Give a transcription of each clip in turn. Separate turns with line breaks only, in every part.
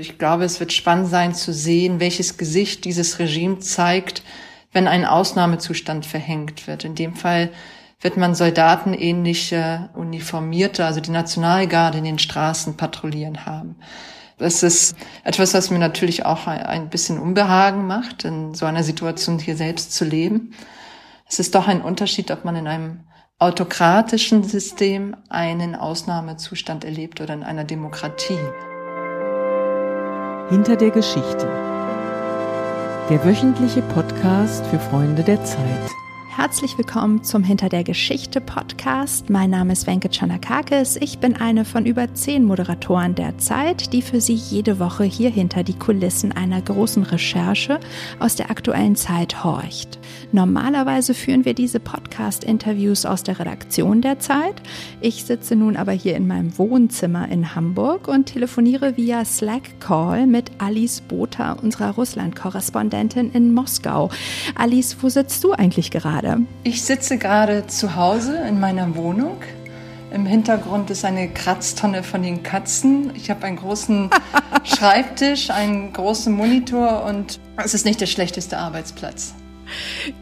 Ich glaube, es wird spannend sein zu sehen, welches Gesicht dieses Regime zeigt, wenn ein Ausnahmezustand verhängt wird. In dem Fall wird man soldatenähnliche Uniformierte, also die Nationalgarde in den Straßen patrouillieren haben. Das ist etwas, was mir natürlich auch ein bisschen Unbehagen macht, in so einer Situation hier selbst zu leben. Es ist doch ein Unterschied, ob man in einem autokratischen System einen Ausnahmezustand erlebt oder in einer Demokratie.
Hinter der Geschichte. Der wöchentliche Podcast für Freunde der Zeit.
Herzlich willkommen zum Hinter der Geschichte Podcast. Mein Name ist Wenke Chanakakis. Ich bin eine von über zehn Moderatoren der Zeit, die für Sie jede Woche hier hinter die Kulissen einer großen Recherche aus der aktuellen Zeit horcht. Normalerweise führen wir diese Podcast-Interviews aus der Redaktion der Zeit. Ich sitze nun aber hier in meinem Wohnzimmer in Hamburg und telefoniere via Slack-Call mit Alice Botha, unserer Russland-Korrespondentin in Moskau. Alice, wo sitzt du eigentlich gerade?
Gerade? Ich sitze gerade zu Hause in meiner Wohnung. Im Hintergrund ist eine Kratztonne von den Katzen. Ich habe einen großen Schreibtisch, einen großen Monitor und es ist nicht der schlechteste Arbeitsplatz.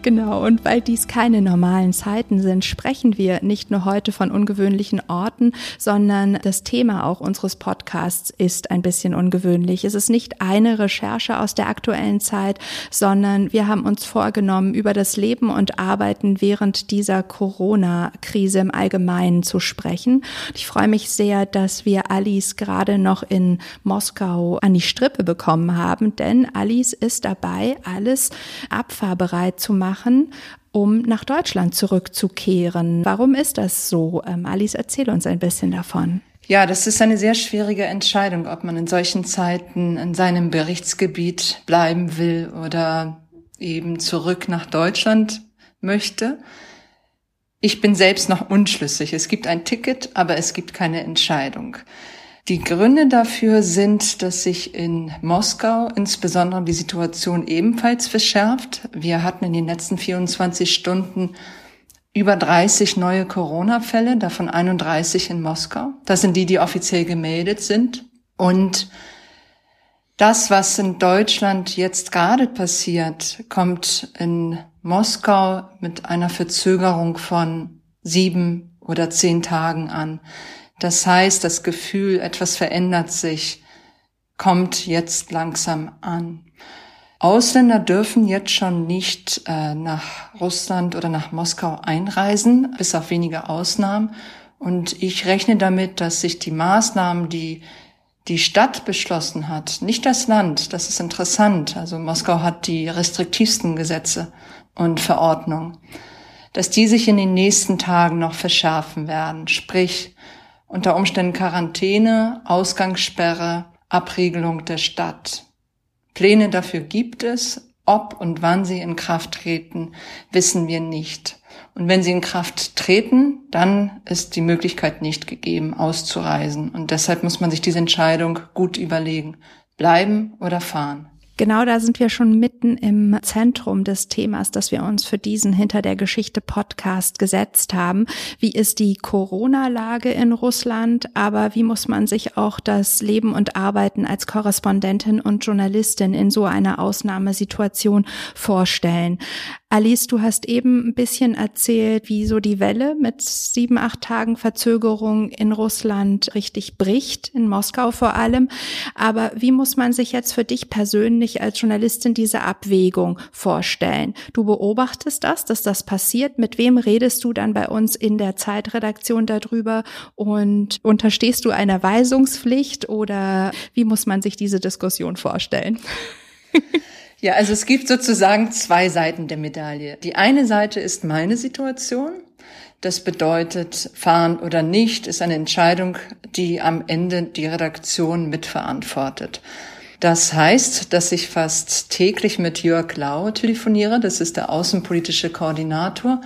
Genau, und weil dies keine normalen Zeiten sind, sprechen wir nicht nur heute von ungewöhnlichen Orten, sondern das Thema auch unseres Podcasts ist ein bisschen ungewöhnlich. Es ist nicht eine Recherche aus der aktuellen Zeit, sondern wir haben uns vorgenommen, über das Leben und Arbeiten während dieser Corona-Krise im Allgemeinen zu sprechen. Ich freue mich sehr, dass wir Alice gerade noch in Moskau an die Strippe bekommen haben, denn Alice ist dabei, alles abfahrbereit bereit zu machen, um nach Deutschland zurückzukehren. Warum ist das so? Ähm, Alice, erzähl uns ein bisschen davon.
Ja, das ist eine sehr schwierige Entscheidung, ob man in solchen Zeiten in seinem Berichtsgebiet bleiben will oder eben zurück nach Deutschland möchte. Ich bin selbst noch unschlüssig. Es gibt ein Ticket, aber es gibt keine Entscheidung. Die Gründe dafür sind, dass sich in Moskau insbesondere die Situation ebenfalls verschärft. Wir hatten in den letzten 24 Stunden über 30 neue Corona-Fälle, davon 31 in Moskau. Das sind die, die offiziell gemeldet sind. Und das, was in Deutschland jetzt gerade passiert, kommt in Moskau mit einer Verzögerung von sieben oder zehn Tagen an. Das heißt, das Gefühl, etwas verändert sich, kommt jetzt langsam an. Ausländer dürfen jetzt schon nicht äh, nach Russland oder nach Moskau einreisen, bis auf wenige Ausnahmen. Und ich rechne damit, dass sich die Maßnahmen, die die Stadt beschlossen hat, nicht das Land, das ist interessant, also Moskau hat die restriktivsten Gesetze und Verordnungen, dass die sich in den nächsten Tagen noch verschärfen werden. Sprich, unter Umständen Quarantäne, Ausgangssperre, Abriegelung der Stadt. Pläne dafür gibt es, ob und wann sie in Kraft treten, wissen wir nicht. Und wenn sie in Kraft treten, dann ist die Möglichkeit nicht gegeben, auszureisen. Und deshalb muss man sich diese Entscheidung gut überlegen. Bleiben oder fahren.
Genau da sind wir schon mitten im Zentrum des Themas, das wir uns für diesen Hinter der Geschichte Podcast gesetzt haben. Wie ist die Corona-Lage in Russland? Aber wie muss man sich auch das Leben und Arbeiten als Korrespondentin und Journalistin in so einer Ausnahmesituation vorstellen? Alice, du hast eben ein bisschen erzählt, wie so die Welle mit sieben, acht Tagen Verzögerung in Russland richtig bricht, in Moskau vor allem. Aber wie muss man sich jetzt für dich persönlich als Journalistin diese Abwägung vorstellen? Du beobachtest das, dass das passiert. Mit wem redest du dann bei uns in der Zeitredaktion darüber? Und unterstehst du einer Weisungspflicht oder wie muss man sich diese Diskussion vorstellen?
Ja, also es gibt sozusagen zwei Seiten der Medaille. Die eine Seite ist meine Situation. Das bedeutet, fahren oder nicht ist eine Entscheidung, die am Ende die Redaktion mitverantwortet. Das heißt, dass ich fast täglich mit Jörg Lau telefoniere. Das ist der außenpolitische Koordinator.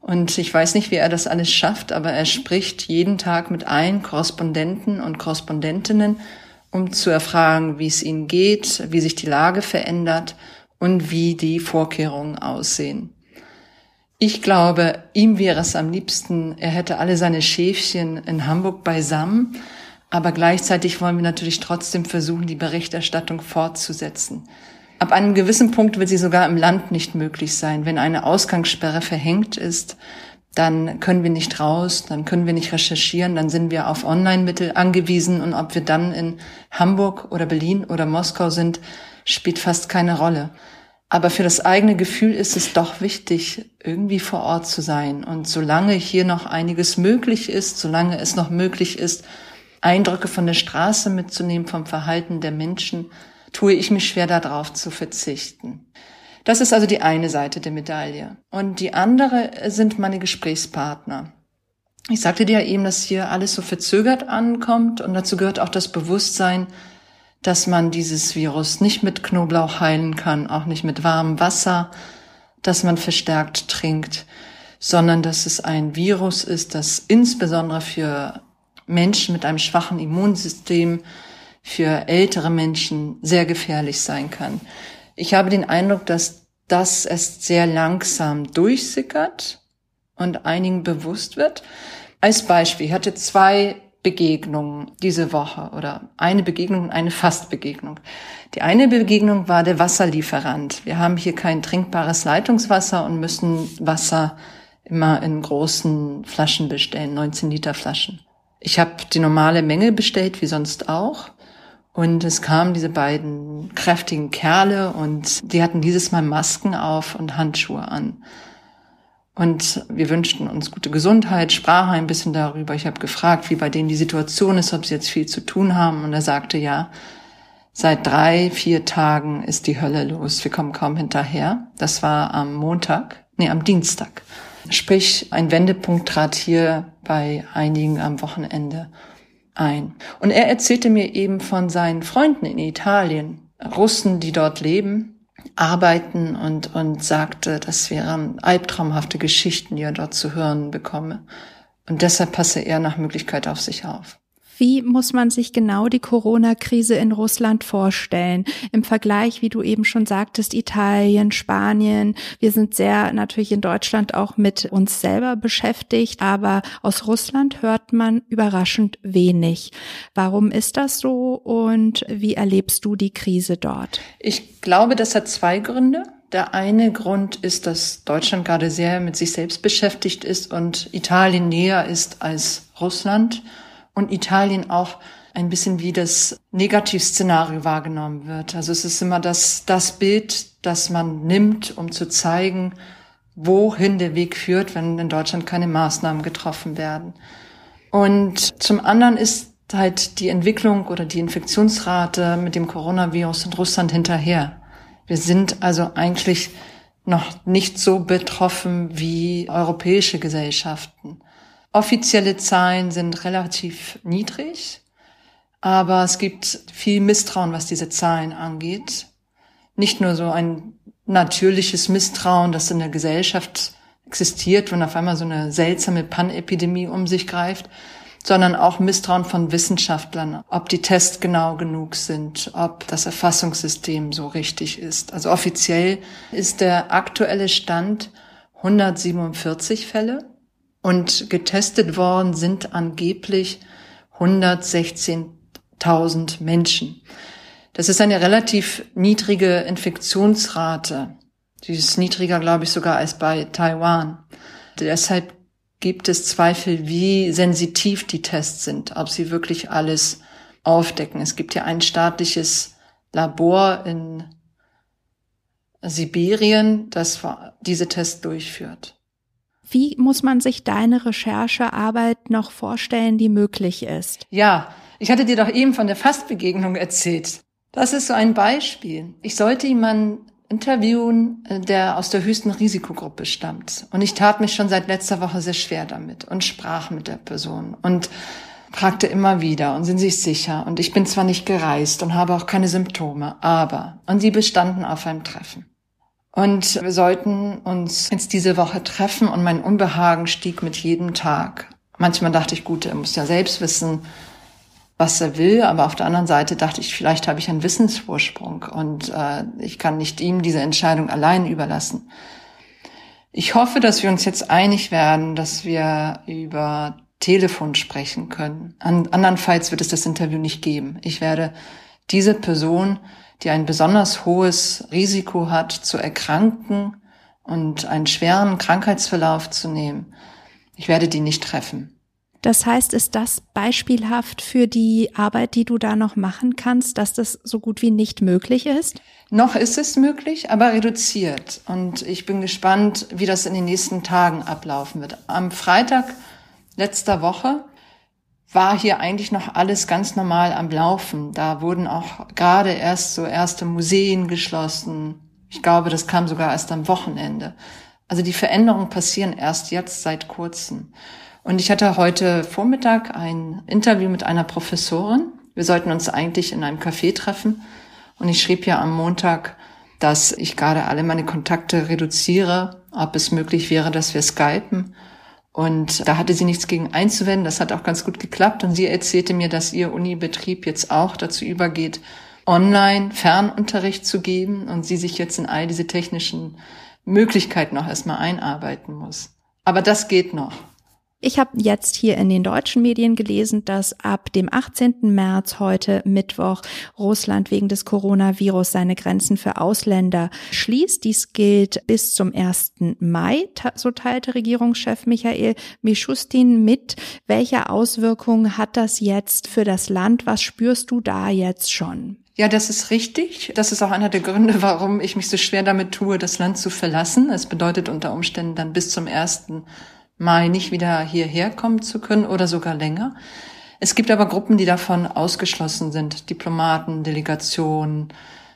Und ich weiß nicht, wie er das alles schafft, aber er spricht jeden Tag mit allen Korrespondenten und Korrespondentinnen um zu erfragen, wie es ihnen geht, wie sich die Lage verändert und wie die Vorkehrungen aussehen. Ich glaube, ihm wäre es am liebsten, er hätte alle seine Schäfchen in Hamburg beisammen Aber gleichzeitig wollen wir natürlich trotzdem versuchen, die Berichterstattung fortzusetzen. Ab einem gewissen Punkt wird sie sogar im Land nicht möglich sein. Wenn eine Ausgangssperre verhängt ist, dann können wir nicht raus, dann können wir nicht recherchieren, dann sind wir auf Online-Mittel angewiesen und ob wir dann in Hamburg oder Berlin oder Moskau sind, spielt fast keine Rolle. Aber für das eigene Gefühl ist es doch wichtig, irgendwie vor Ort zu sein. Und solange hier noch einiges möglich ist, solange es noch möglich ist, Eindrücke von der Straße mitzunehmen, vom Verhalten der Menschen, tue ich mich schwer darauf zu verzichten. Das ist also die eine Seite der Medaille. Und die andere sind meine Gesprächspartner. Ich sagte dir ja eben, dass hier alles so verzögert ankommt und dazu gehört auch das Bewusstsein, dass man dieses Virus nicht mit Knoblauch heilen kann, auch nicht mit warmem Wasser, dass man verstärkt trinkt, sondern dass es ein Virus ist, das insbesondere für Menschen mit einem schwachen Immunsystem, für ältere Menschen sehr gefährlich sein kann. Ich habe den Eindruck, dass das erst sehr langsam durchsickert und einigen bewusst wird. Als Beispiel, ich hatte zwei Begegnungen diese Woche oder eine Begegnung und eine Fastbegegnung. Die eine Begegnung war der Wasserlieferant. Wir haben hier kein trinkbares Leitungswasser und müssen Wasser immer in großen Flaschen bestellen, 19 Liter Flaschen. Ich habe die normale Menge bestellt, wie sonst auch. Und es kamen diese beiden kräftigen Kerle und die hatten dieses Mal Masken auf und Handschuhe an. Und wir wünschten uns gute Gesundheit, sprachen ein bisschen darüber. Ich habe gefragt, wie bei denen die Situation ist, ob sie jetzt viel zu tun haben. Und er sagte, ja, seit drei, vier Tagen ist die Hölle los. Wir kommen kaum hinterher. Das war am Montag, nee, am Dienstag. Sprich, ein Wendepunkt trat hier bei einigen am Wochenende ein. Und er erzählte mir eben von seinen Freunden in Italien, Russen, die dort leben, arbeiten und, und sagte, das wären albtraumhafte Geschichten, die er dort zu hören bekomme. Und deshalb passe er nach Möglichkeit auf sich auf.
Wie muss man sich genau die Corona-Krise in Russland vorstellen? Im Vergleich, wie du eben schon sagtest, Italien, Spanien. Wir sind sehr natürlich in Deutschland auch mit uns selber beschäftigt, aber aus Russland hört man überraschend wenig. Warum ist das so und wie erlebst du die Krise dort?
Ich glaube, das hat zwei Gründe. Der eine Grund ist, dass Deutschland gerade sehr mit sich selbst beschäftigt ist und Italien näher ist als Russland und Italien auch ein bisschen wie das Negativszenario wahrgenommen wird. Also es ist immer das, das Bild, das man nimmt, um zu zeigen, wohin der Weg führt, wenn in Deutschland keine Maßnahmen getroffen werden. Und zum anderen ist halt die Entwicklung oder die Infektionsrate mit dem Coronavirus in Russland hinterher. Wir sind also eigentlich noch nicht so betroffen wie europäische Gesellschaften. Offizielle Zahlen sind relativ niedrig, aber es gibt viel Misstrauen, was diese Zahlen angeht. Nicht nur so ein natürliches Misstrauen, das in der Gesellschaft existiert, wenn auf einmal so eine seltsame Panepidemie um sich greift, sondern auch Misstrauen von Wissenschaftlern, ob die Tests genau genug sind, ob das Erfassungssystem so richtig ist. Also offiziell ist der aktuelle Stand 147 Fälle. Und getestet worden sind angeblich 116.000 Menschen. Das ist eine relativ niedrige Infektionsrate. Die ist niedriger, glaube ich, sogar als bei Taiwan. Deshalb gibt es Zweifel, wie sensitiv die Tests sind, ob sie wirklich alles aufdecken. Es gibt ja ein staatliches Labor in Sibirien, das diese Tests durchführt.
Wie muss man sich deine Recherchearbeit noch vorstellen, die möglich ist?
Ja, ich hatte dir doch eben von der Fastbegegnung erzählt. Das ist so ein Beispiel. Ich sollte jemanden interviewen, äh, der aus der höchsten Risikogruppe stammt. Und ich tat mich schon seit letzter Woche sehr schwer damit und sprach mit der Person und fragte immer wieder und sind Sie sicher? Und ich bin zwar nicht gereist und habe auch keine Symptome, aber, und sie bestanden auf einem Treffen. Und wir sollten uns jetzt diese Woche treffen und mein Unbehagen stieg mit jedem Tag. Manchmal dachte ich, gut, er muss ja selbst wissen, was er will, aber auf der anderen Seite dachte ich, vielleicht habe ich einen Wissensvorsprung und äh, ich kann nicht ihm diese Entscheidung allein überlassen. Ich hoffe, dass wir uns jetzt einig werden, dass wir über Telefon sprechen können. An, andernfalls wird es das Interview nicht geben. Ich werde diese Person, die ein besonders hohes Risiko hat, zu erkranken und einen schweren Krankheitsverlauf zu nehmen, ich werde die nicht treffen.
Das heißt, ist das beispielhaft für die Arbeit, die du da noch machen kannst, dass das so gut wie nicht möglich ist?
Noch ist es möglich, aber reduziert. Und ich bin gespannt, wie das in den nächsten Tagen ablaufen wird. Am Freitag letzter Woche war hier eigentlich noch alles ganz normal am Laufen. Da wurden auch gerade erst so erste Museen geschlossen. Ich glaube, das kam sogar erst am Wochenende. Also die Veränderungen passieren erst jetzt seit kurzem. Und ich hatte heute Vormittag ein Interview mit einer Professorin. Wir sollten uns eigentlich in einem Café treffen. Und ich schrieb ja am Montag, dass ich gerade alle meine Kontakte reduziere, ob es möglich wäre, dass wir skypen. Und da hatte sie nichts gegen einzuwenden. Das hat auch ganz gut geklappt. Und sie erzählte mir, dass ihr Unibetrieb jetzt auch dazu übergeht, online Fernunterricht zu geben und sie sich jetzt in all diese technischen Möglichkeiten noch erstmal einarbeiten muss. Aber das geht noch.
Ich habe jetzt hier in den deutschen Medien gelesen, dass ab dem 18. März heute Mittwoch Russland wegen des Coronavirus seine Grenzen für Ausländer schließt. Dies gilt bis zum 1. Mai, so teilte Regierungschef Michael Mischustin mit. Welche Auswirkungen hat das jetzt für das Land? Was spürst du da jetzt schon?
Ja, das ist richtig. Das ist auch einer der Gründe, warum ich mich so schwer damit tue, das Land zu verlassen. Es bedeutet unter Umständen dann bis zum 1. Mai nicht wieder hierher kommen zu können oder sogar länger. Es gibt aber Gruppen, die davon ausgeschlossen sind. Diplomaten, Delegationen,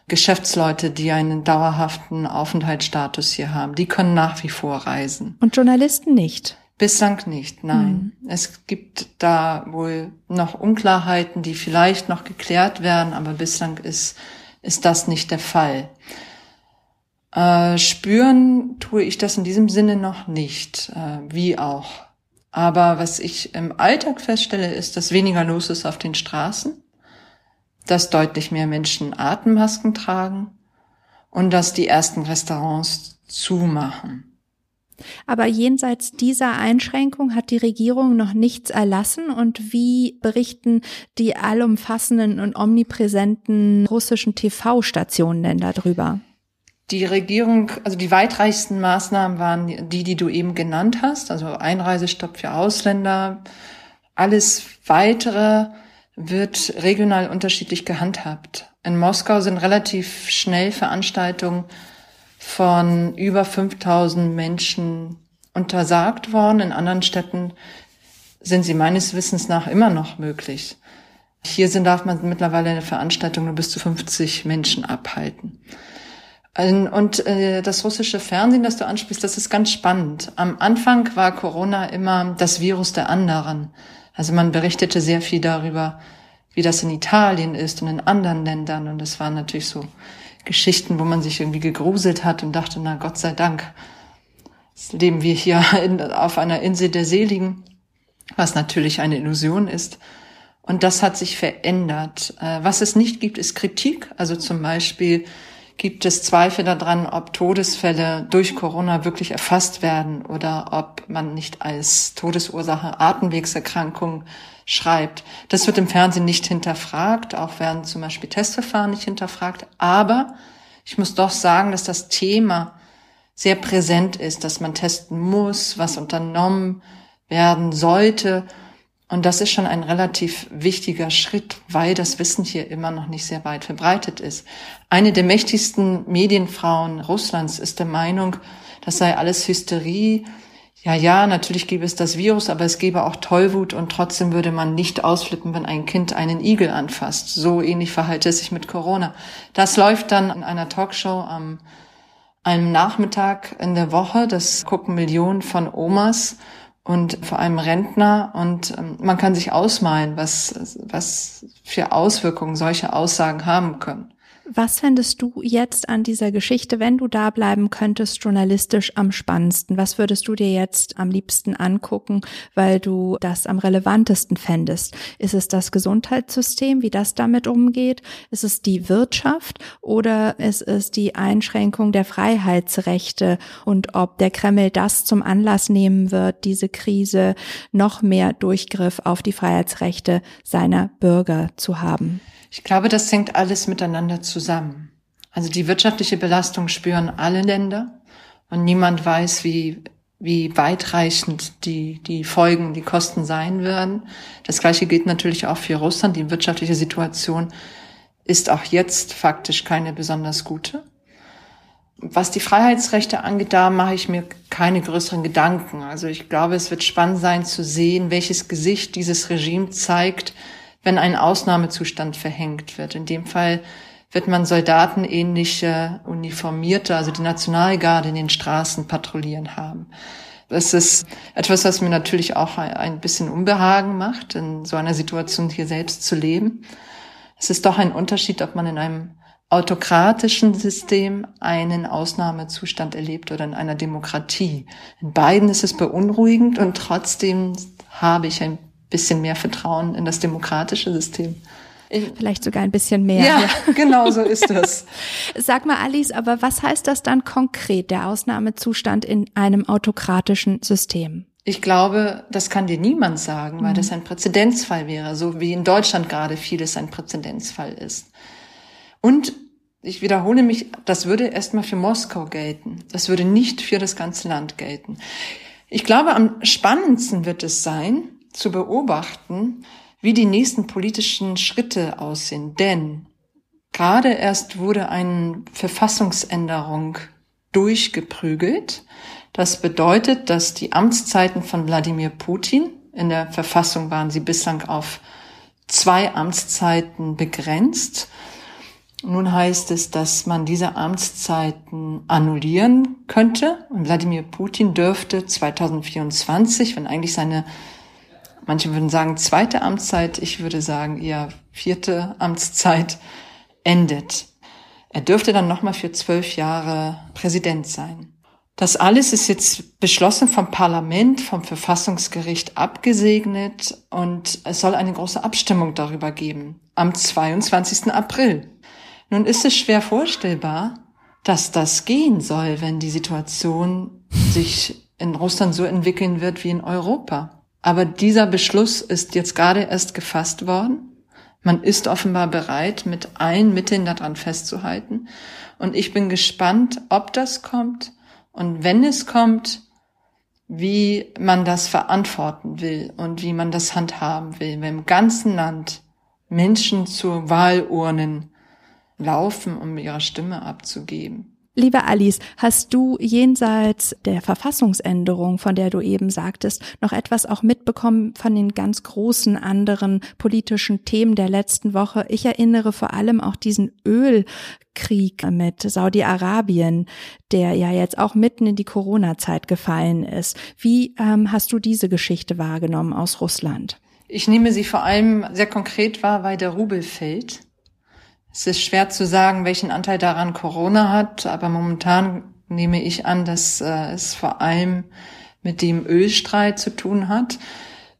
Geschäftsleute, die einen dauerhaften Aufenthaltsstatus hier haben. Die können nach wie vor reisen.
Und Journalisten nicht?
Bislang nicht, nein. Mhm. Es gibt da wohl noch Unklarheiten, die vielleicht noch geklärt werden, aber bislang ist, ist das nicht der Fall. Äh, spüren tue ich das in diesem Sinne noch nicht, äh, wie auch. Aber was ich im Alltag feststelle, ist, dass weniger los ist auf den Straßen, dass deutlich mehr Menschen Atemmasken tragen und dass die ersten Restaurants zumachen.
Aber jenseits dieser Einschränkung hat die Regierung noch nichts erlassen und wie berichten die allumfassenden und omnipräsenten russischen TV-Stationen denn darüber?
Die Regierung, also die weitreichsten Maßnahmen waren die, die du eben genannt hast, also Einreisestopp für Ausländer. Alles weitere wird regional unterschiedlich gehandhabt. In Moskau sind relativ schnell Veranstaltungen von über 5000 Menschen untersagt worden. In anderen Städten sind sie meines Wissens nach immer noch möglich. Hier sind, darf man mittlerweile eine Veranstaltung nur bis zu 50 Menschen abhalten. Und äh, das russische Fernsehen, das du ansprichst, das ist ganz spannend. Am Anfang war Corona immer das Virus der anderen. Also man berichtete sehr viel darüber, wie das in Italien ist und in anderen Ländern. Und es waren natürlich so Geschichten, wo man sich irgendwie gegruselt hat und dachte, na Gott sei Dank, leben wir hier in, auf einer Insel der Seligen, was natürlich eine Illusion ist. Und das hat sich verändert. Äh, was es nicht gibt, ist Kritik. Also zum Beispiel gibt es Zweifel daran, ob Todesfälle durch Corona wirklich erfasst werden oder ob man nicht als Todesursache Atemwegserkrankung schreibt. Das wird im Fernsehen nicht hinterfragt, auch werden zum Beispiel Testverfahren nicht hinterfragt. Aber ich muss doch sagen, dass das Thema sehr präsent ist, dass man testen muss, was unternommen werden sollte und das ist schon ein relativ wichtiger Schritt, weil das Wissen hier immer noch nicht sehr weit verbreitet ist. Eine der mächtigsten Medienfrauen Russlands ist der Meinung, das sei alles Hysterie. Ja, ja, natürlich gäbe es das Virus, aber es gäbe auch Tollwut und trotzdem würde man nicht ausflippen, wenn ein Kind einen Igel anfasst. So ähnlich verhalte es sich mit Corona. Das läuft dann in einer Talkshow am einem Nachmittag in der Woche. Das gucken Millionen von Omas und vor allem Rentner. Und ähm, man kann sich ausmalen, was, was für Auswirkungen solche Aussagen haben können.
Was fändest du jetzt an dieser Geschichte, wenn du da bleiben könntest, journalistisch am spannendsten? Was würdest du dir jetzt am liebsten angucken, weil du das am relevantesten fändest? Ist es das Gesundheitssystem, wie das damit umgeht? Ist es die Wirtschaft oder ist es die Einschränkung der Freiheitsrechte und ob der Kreml das zum Anlass nehmen wird, diese Krise noch mehr Durchgriff auf die Freiheitsrechte seiner Bürger zu haben?
Ich glaube, das hängt alles miteinander zusammen. Also die wirtschaftliche Belastung spüren alle Länder und niemand weiß, wie, wie weitreichend die, die Folgen, die Kosten sein werden. Das Gleiche gilt natürlich auch für Russland. Die wirtschaftliche Situation ist auch jetzt faktisch keine besonders gute. Was die Freiheitsrechte angeht, da mache ich mir keine größeren Gedanken. Also ich glaube, es wird spannend sein zu sehen, welches Gesicht dieses Regime zeigt, wenn ein Ausnahmezustand verhängt wird. In dem Fall wird man Soldaten ähnliche Uniformierte, also die Nationalgarde in den Straßen patrouillieren haben. Das ist etwas, was mir natürlich auch ein bisschen Unbehagen macht, in so einer Situation hier selbst zu leben. Es ist doch ein Unterschied, ob man in einem autokratischen System einen Ausnahmezustand erlebt oder in einer Demokratie. In beiden ist es beunruhigend und trotzdem habe ich ein bisschen mehr Vertrauen in das demokratische System.
Vielleicht sogar ein bisschen mehr.
Ja, ja. genau so ist es.
Sag mal, Alice, aber was heißt das dann konkret, der Ausnahmezustand in einem autokratischen System?
Ich glaube, das kann dir niemand sagen, weil mhm. das ein Präzedenzfall wäre, so wie in Deutschland gerade vieles ein Präzedenzfall ist. Und ich wiederhole mich, das würde erstmal für Moskau gelten. Das würde nicht für das ganze Land gelten. Ich glaube, am spannendsten wird es sein, zu beobachten, wie die nächsten politischen Schritte aussehen. Denn gerade erst wurde eine Verfassungsänderung durchgeprügelt. Das bedeutet, dass die Amtszeiten von Wladimir Putin, in der Verfassung waren sie bislang auf zwei Amtszeiten begrenzt. Nun heißt es, dass man diese Amtszeiten annullieren könnte. Und Wladimir Putin dürfte 2024, wenn eigentlich seine Manche würden sagen zweite Amtszeit, ich würde sagen eher vierte Amtszeit endet. Er dürfte dann nochmal für zwölf Jahre Präsident sein. Das alles ist jetzt beschlossen vom Parlament, vom Verfassungsgericht abgesegnet und es soll eine große Abstimmung darüber geben am 22. April. Nun ist es schwer vorstellbar, dass das gehen soll, wenn die Situation sich in Russland so entwickeln wird wie in Europa. Aber dieser Beschluss ist jetzt gerade erst gefasst worden. Man ist offenbar bereit, mit allen Mitteln daran festzuhalten. Und ich bin gespannt, ob das kommt und wenn es kommt, wie man das verantworten will und wie man das handhaben will, wenn im ganzen Land Menschen zu Wahlurnen laufen, um ihre Stimme abzugeben.
Liebe Alice, hast du jenseits der Verfassungsänderung, von der du eben sagtest, noch etwas auch mitbekommen von den ganz großen anderen politischen Themen der letzten Woche? Ich erinnere vor allem auch diesen Ölkrieg mit Saudi-Arabien, der ja jetzt auch mitten in die Corona-Zeit gefallen ist. Wie ähm, hast du diese Geschichte wahrgenommen aus Russland?
Ich nehme sie vor allem sehr konkret wahr, weil der Rubel fällt. Es ist schwer zu sagen, welchen Anteil daran Corona hat, aber momentan nehme ich an, dass äh, es vor allem mit dem Ölstreit zu tun hat.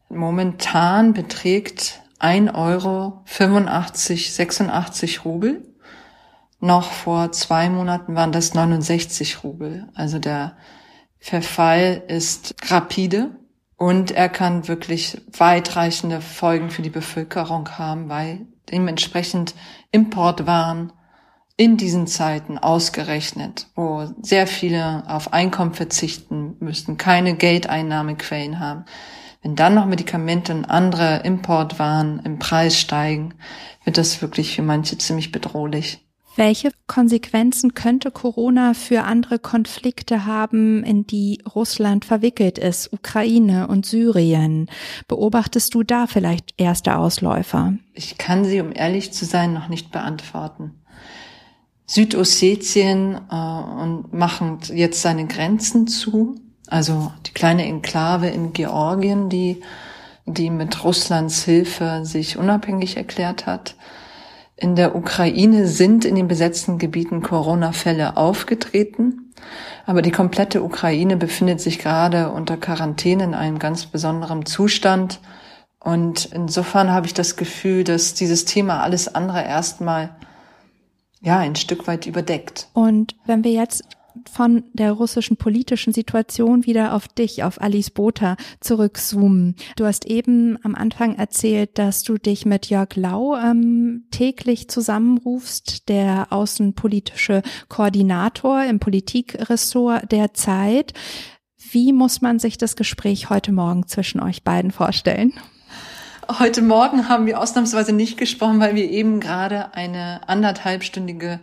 Momentan beträgt 1 Euro 85, 86 Rubel. Noch vor zwei Monaten waren das 69 Rubel. Also der Verfall ist rapide und er kann wirklich weitreichende Folgen für die Bevölkerung haben, weil dementsprechend Importwaren in diesen Zeiten ausgerechnet, wo sehr viele auf Einkommen verzichten müssten, keine Geldeinnahmequellen haben. Wenn dann noch Medikamente und andere Importwaren im Preis steigen, wird das wirklich für manche ziemlich bedrohlich.
Welche Konsequenzen könnte Corona für andere Konflikte haben, in die Russland verwickelt ist, Ukraine und Syrien? Beobachtest du da vielleicht erste Ausläufer?
Ich kann sie, um ehrlich zu sein, noch nicht beantworten. Südossetien äh, und machen jetzt seine Grenzen zu, also die kleine Enklave in Georgien, die die mit Russlands Hilfe sich unabhängig erklärt hat In der Ukraine sind in den besetzten Gebieten Corona-Fälle aufgetreten, aber die komplette Ukraine befindet sich gerade unter Quarantäne in einem ganz besonderen Zustand. Und insofern habe ich das Gefühl, dass dieses Thema alles andere erstmal ja ein Stück weit überdeckt.
Und wenn wir jetzt von der russischen politischen Situation wieder auf dich, auf Alice Botha zurückzoomen. Du hast eben am Anfang erzählt, dass du dich mit Jörg Lau ähm, täglich zusammenrufst, der außenpolitische Koordinator im Politikressort der Zeit. Wie muss man sich das Gespräch heute Morgen zwischen euch beiden vorstellen?
Heute Morgen haben wir ausnahmsweise nicht gesprochen, weil wir eben gerade eine anderthalbstündige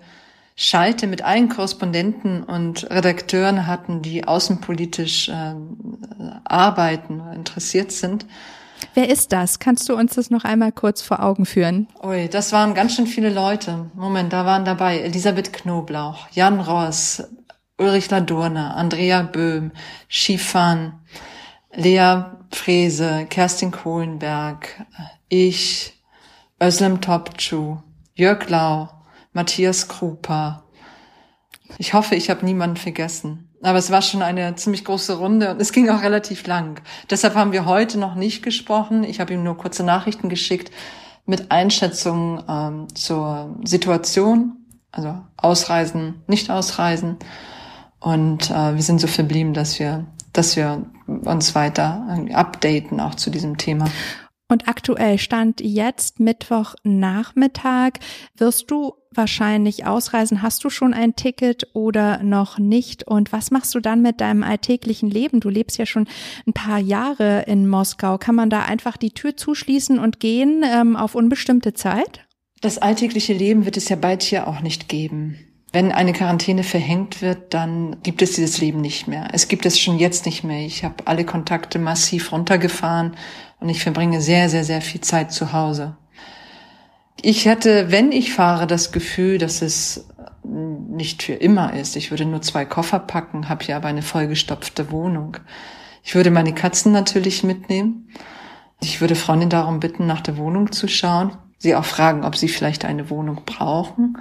Schalte mit allen Korrespondenten und Redakteuren hatten, die außenpolitisch äh, arbeiten, interessiert sind.
Wer ist das? Kannst du uns das noch einmal kurz vor Augen führen?
Ui, das waren ganz schön viele Leute. Moment, da waren dabei Elisabeth Knoblauch, Jan Ross, Ulrich Ladurner, Andrea Böhm, Schifan, Lea Frese, Kerstin Kohlenberg, ich, Özlem Topçu, Jörg Lau, Matthias Krupa. Ich hoffe, ich habe niemanden vergessen. Aber es war schon eine ziemlich große Runde und es ging auch relativ lang. Deshalb haben wir heute noch nicht gesprochen. Ich habe ihm nur kurze Nachrichten geschickt mit Einschätzungen ähm, zur Situation, also Ausreisen, nicht Ausreisen. Und äh, wir sind so verblieben, dass wir, dass wir uns weiter updaten auch zu diesem Thema.
Und aktuell stand jetzt Mittwochnachmittag. Wirst du wahrscheinlich ausreisen? Hast du schon ein Ticket oder noch nicht? Und was machst du dann mit deinem alltäglichen Leben? Du lebst ja schon ein paar Jahre in Moskau. Kann man da einfach die Tür zuschließen und gehen ähm, auf unbestimmte Zeit?
Das alltägliche Leben wird es ja bald hier auch nicht geben. Wenn eine Quarantäne verhängt wird, dann gibt es dieses Leben nicht mehr. Es gibt es schon jetzt nicht mehr. Ich habe alle Kontakte massiv runtergefahren und ich verbringe sehr, sehr, sehr viel Zeit zu Hause. Ich hätte, wenn ich fahre, das Gefühl, dass es nicht für immer ist. Ich würde nur zwei Koffer packen, habe hier aber eine vollgestopfte Wohnung. Ich würde meine Katzen natürlich mitnehmen. Ich würde Freundin darum bitten, nach der Wohnung zu schauen. Sie auch fragen, ob sie vielleicht eine Wohnung brauchen.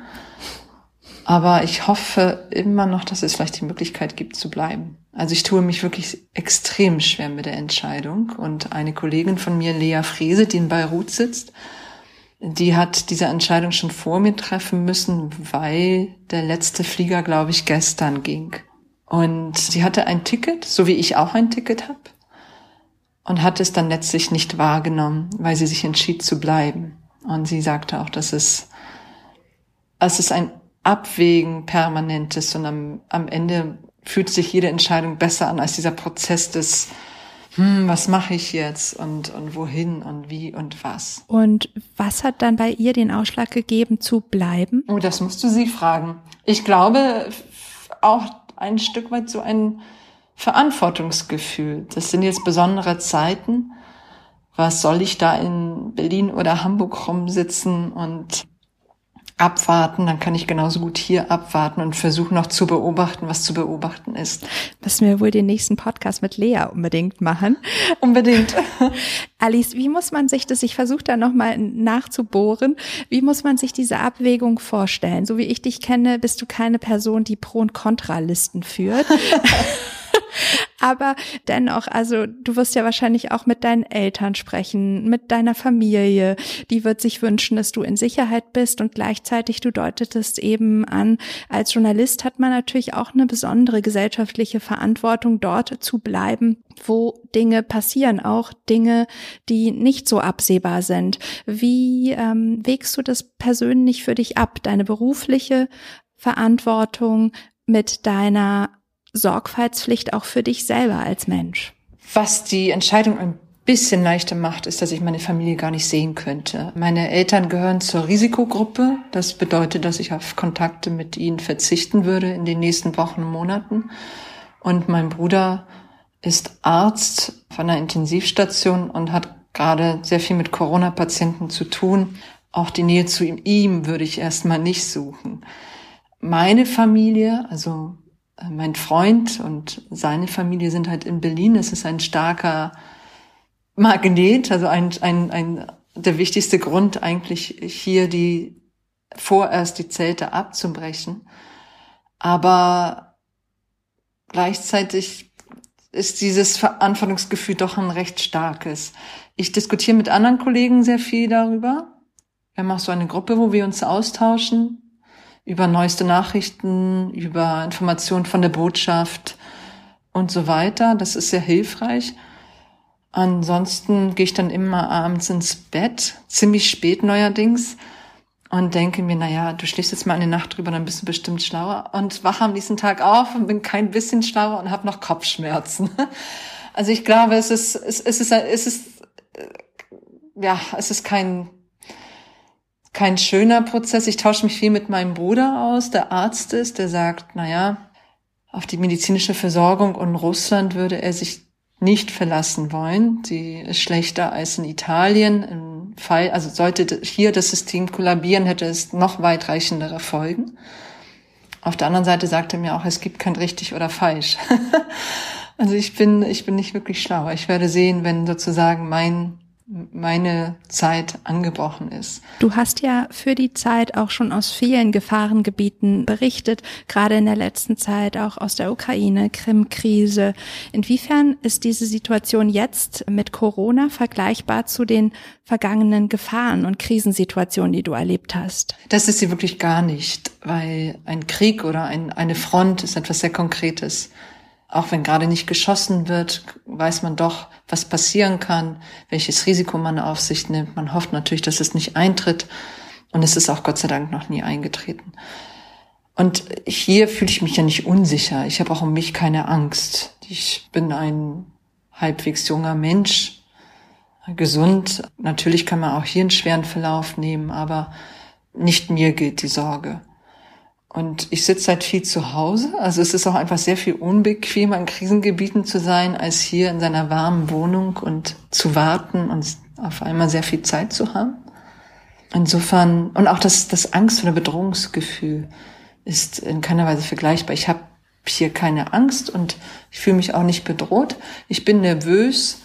Aber ich hoffe immer noch, dass es vielleicht die Möglichkeit gibt zu bleiben. Also ich tue mich wirklich extrem schwer mit der Entscheidung. Und eine Kollegin von mir, Lea Frese, die in Beirut sitzt, die hat diese Entscheidung schon vor mir treffen müssen, weil der letzte Flieger, glaube ich, gestern ging. Und sie hatte ein Ticket, so wie ich auch ein Ticket habe, und hat es dann letztlich nicht wahrgenommen, weil sie sich entschied zu bleiben. Und sie sagte auch, dass es, es ist ein Abwägen permanentes und am, am Ende fühlt sich jede Entscheidung besser an als dieser Prozess des hm, was mache ich jetzt und, und wohin und wie und was.
Und was hat dann bei ihr den Ausschlag gegeben, zu bleiben?
Oh, das musst du sie fragen. Ich glaube auch ein Stück weit so ein Verantwortungsgefühl. Das sind jetzt besondere Zeiten. Was soll ich da in Berlin oder Hamburg rumsitzen und abwarten, dann kann ich genauso gut hier abwarten und versuchen noch zu beobachten, was zu beobachten ist.
Müssen wir wohl den nächsten Podcast mit Lea unbedingt machen.
Unbedingt.
Alice, wie muss man sich das, ich versuche da nochmal nachzubohren, wie muss man sich diese Abwägung vorstellen? So wie ich dich kenne, bist du keine Person, die Pro- und Kontralisten führt. Aber dennoch, also du wirst ja wahrscheinlich auch mit deinen Eltern sprechen, mit deiner Familie. Die wird sich wünschen, dass du in Sicherheit bist und gleichzeitig, du deutetest eben an, als Journalist hat man natürlich auch eine besondere gesellschaftliche Verantwortung, dort zu bleiben, wo Dinge passieren, auch Dinge, die nicht so absehbar sind. Wie ähm, wägst du das persönlich für dich ab, deine berufliche Verantwortung mit deiner Sorgfaltspflicht auch für dich selber als Mensch.
Was die Entscheidung ein bisschen leichter macht, ist, dass ich meine Familie gar nicht sehen könnte. Meine Eltern gehören zur Risikogruppe. Das bedeutet, dass ich auf Kontakte mit ihnen verzichten würde in den nächsten Wochen und Monaten. Und mein Bruder ist Arzt von einer Intensivstation und hat gerade sehr viel mit Corona-Patienten zu tun. Auch die Nähe zu ihm, würde ich erstmal nicht suchen. Meine Familie, also mein Freund und seine Familie sind halt in Berlin. Es ist ein starker Magnet, also ein, ein, ein, der wichtigste Grund eigentlich hier die vorerst die Zelte abzubrechen. Aber gleichzeitig ist dieses Verantwortungsgefühl doch ein recht starkes. Ich diskutiere mit anderen Kollegen sehr viel darüber. Wir haben auch so eine Gruppe, wo wir uns austauschen über neueste Nachrichten, über Informationen von der Botschaft und so weiter. Das ist sehr hilfreich. Ansonsten gehe ich dann immer abends ins Bett, ziemlich spät neuerdings, und denke mir, na ja, du schläfst jetzt mal eine Nacht drüber, dann bist du bestimmt schlauer. Und wache am nächsten Tag auf und bin kein bisschen schlauer und habe noch Kopfschmerzen. Also ich glaube, es ist, es, es ist, es ist, äh, ja, es ist kein, kein schöner Prozess. Ich tausche mich viel mit meinem Bruder aus, der Arzt ist, der sagt, na ja, auf die medizinische Versorgung in Russland würde er sich nicht verlassen wollen. Sie ist schlechter als in Italien. Im Fall, also sollte hier das System kollabieren, hätte es noch weitreichendere Folgen. Auf der anderen Seite sagte er mir auch, es gibt kein richtig oder falsch. also ich bin, ich bin nicht wirklich schlau. Ich werde sehen, wenn sozusagen mein meine Zeit angebrochen ist.
Du hast ja für die Zeit auch schon aus vielen Gefahrengebieten berichtet, gerade in der letzten Zeit auch aus der Ukraine, Krim-Krise. Inwiefern ist diese Situation jetzt mit Corona vergleichbar zu den vergangenen Gefahren und Krisensituationen, die du erlebt hast?
Das ist sie wirklich gar nicht, weil ein Krieg oder ein, eine Front ist etwas sehr Konkretes auch wenn gerade nicht geschossen wird, weiß man doch, was passieren kann, welches Risiko man auf sich nimmt. Man hofft natürlich, dass es nicht eintritt. Und es ist auch Gott sei Dank noch nie eingetreten. Und hier fühle ich mich ja nicht unsicher. Ich habe auch um mich keine Angst. Ich bin ein halbwegs junger Mensch, gesund. Natürlich kann man auch hier einen schweren Verlauf nehmen, aber nicht mir gilt die Sorge. Und ich sitze halt viel zu Hause. Also es ist auch einfach sehr viel unbequemer in Krisengebieten zu sein, als hier in seiner warmen Wohnung und zu warten und auf einmal sehr viel Zeit zu haben. Insofern, und auch das, das Angst- oder Bedrohungsgefühl ist in keiner Weise vergleichbar. Ich habe hier keine Angst und ich fühle mich auch nicht bedroht. Ich bin nervös,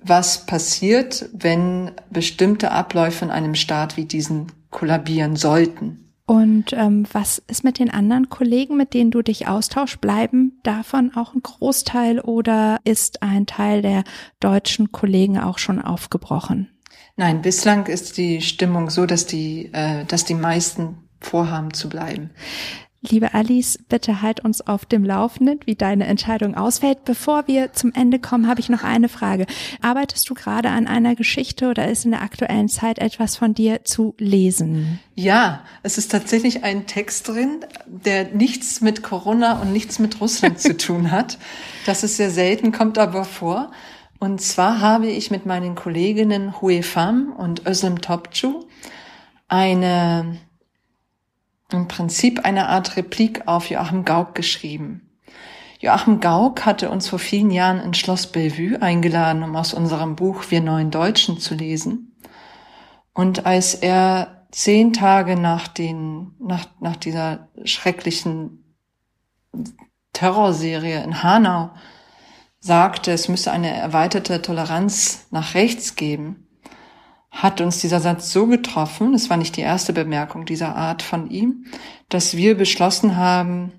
was passiert, wenn bestimmte Abläufe in einem Staat wie diesen kollabieren sollten.
Und ähm, was ist mit den anderen Kollegen, mit denen du dich austauschst? Bleiben davon auch ein Großteil oder ist ein Teil der deutschen Kollegen auch schon aufgebrochen?
Nein, bislang ist die Stimmung so, dass die, äh, dass die meisten vorhaben zu bleiben.
Liebe Alice, bitte halt uns auf dem Laufenden, wie deine Entscheidung ausfällt. Bevor wir zum Ende kommen, habe ich noch eine Frage. Arbeitest du gerade an einer Geschichte oder ist in der aktuellen Zeit etwas von dir zu lesen?
Ja, es ist tatsächlich ein Text drin, der nichts mit Corona und nichts mit Russland zu tun hat. Das ist sehr selten, kommt aber vor. Und zwar habe ich mit meinen Kolleginnen Hue Pham und Özlem Topçu eine im Prinzip eine Art Replik auf Joachim Gauck geschrieben. Joachim Gauck hatte uns vor vielen Jahren in Schloss Bellevue eingeladen, um aus unserem Buch Wir Neuen Deutschen zu lesen. Und als er zehn Tage nach den, nach, nach dieser schrecklichen Terrorserie in Hanau sagte, es müsse eine erweiterte Toleranz nach rechts geben, hat uns dieser Satz so getroffen, es war nicht die erste Bemerkung dieser Art von ihm, dass wir beschlossen haben,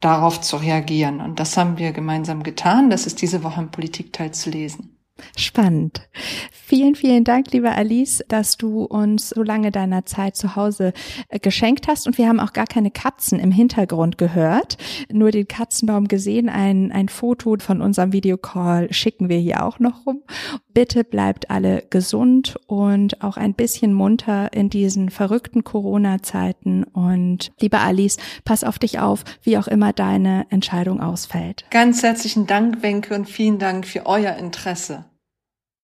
darauf zu reagieren. Und das haben wir gemeinsam getan. Das ist diese Woche im Politikteil zu lesen.
Spannend. Vielen, vielen Dank, liebe Alice, dass du uns so lange deiner Zeit zu Hause äh, geschenkt hast. Und wir haben auch gar keine Katzen im Hintergrund gehört, nur den Katzenbaum gesehen. Ein, ein Foto von unserem Videocall schicken wir hier auch noch rum. Bitte bleibt alle gesund und auch ein bisschen munter in diesen verrückten Corona-Zeiten. Und liebe Alice, pass auf dich auf, wie auch immer deine Entscheidung ausfällt.
Ganz herzlichen Dank, Wenke, und vielen Dank für euer Interesse.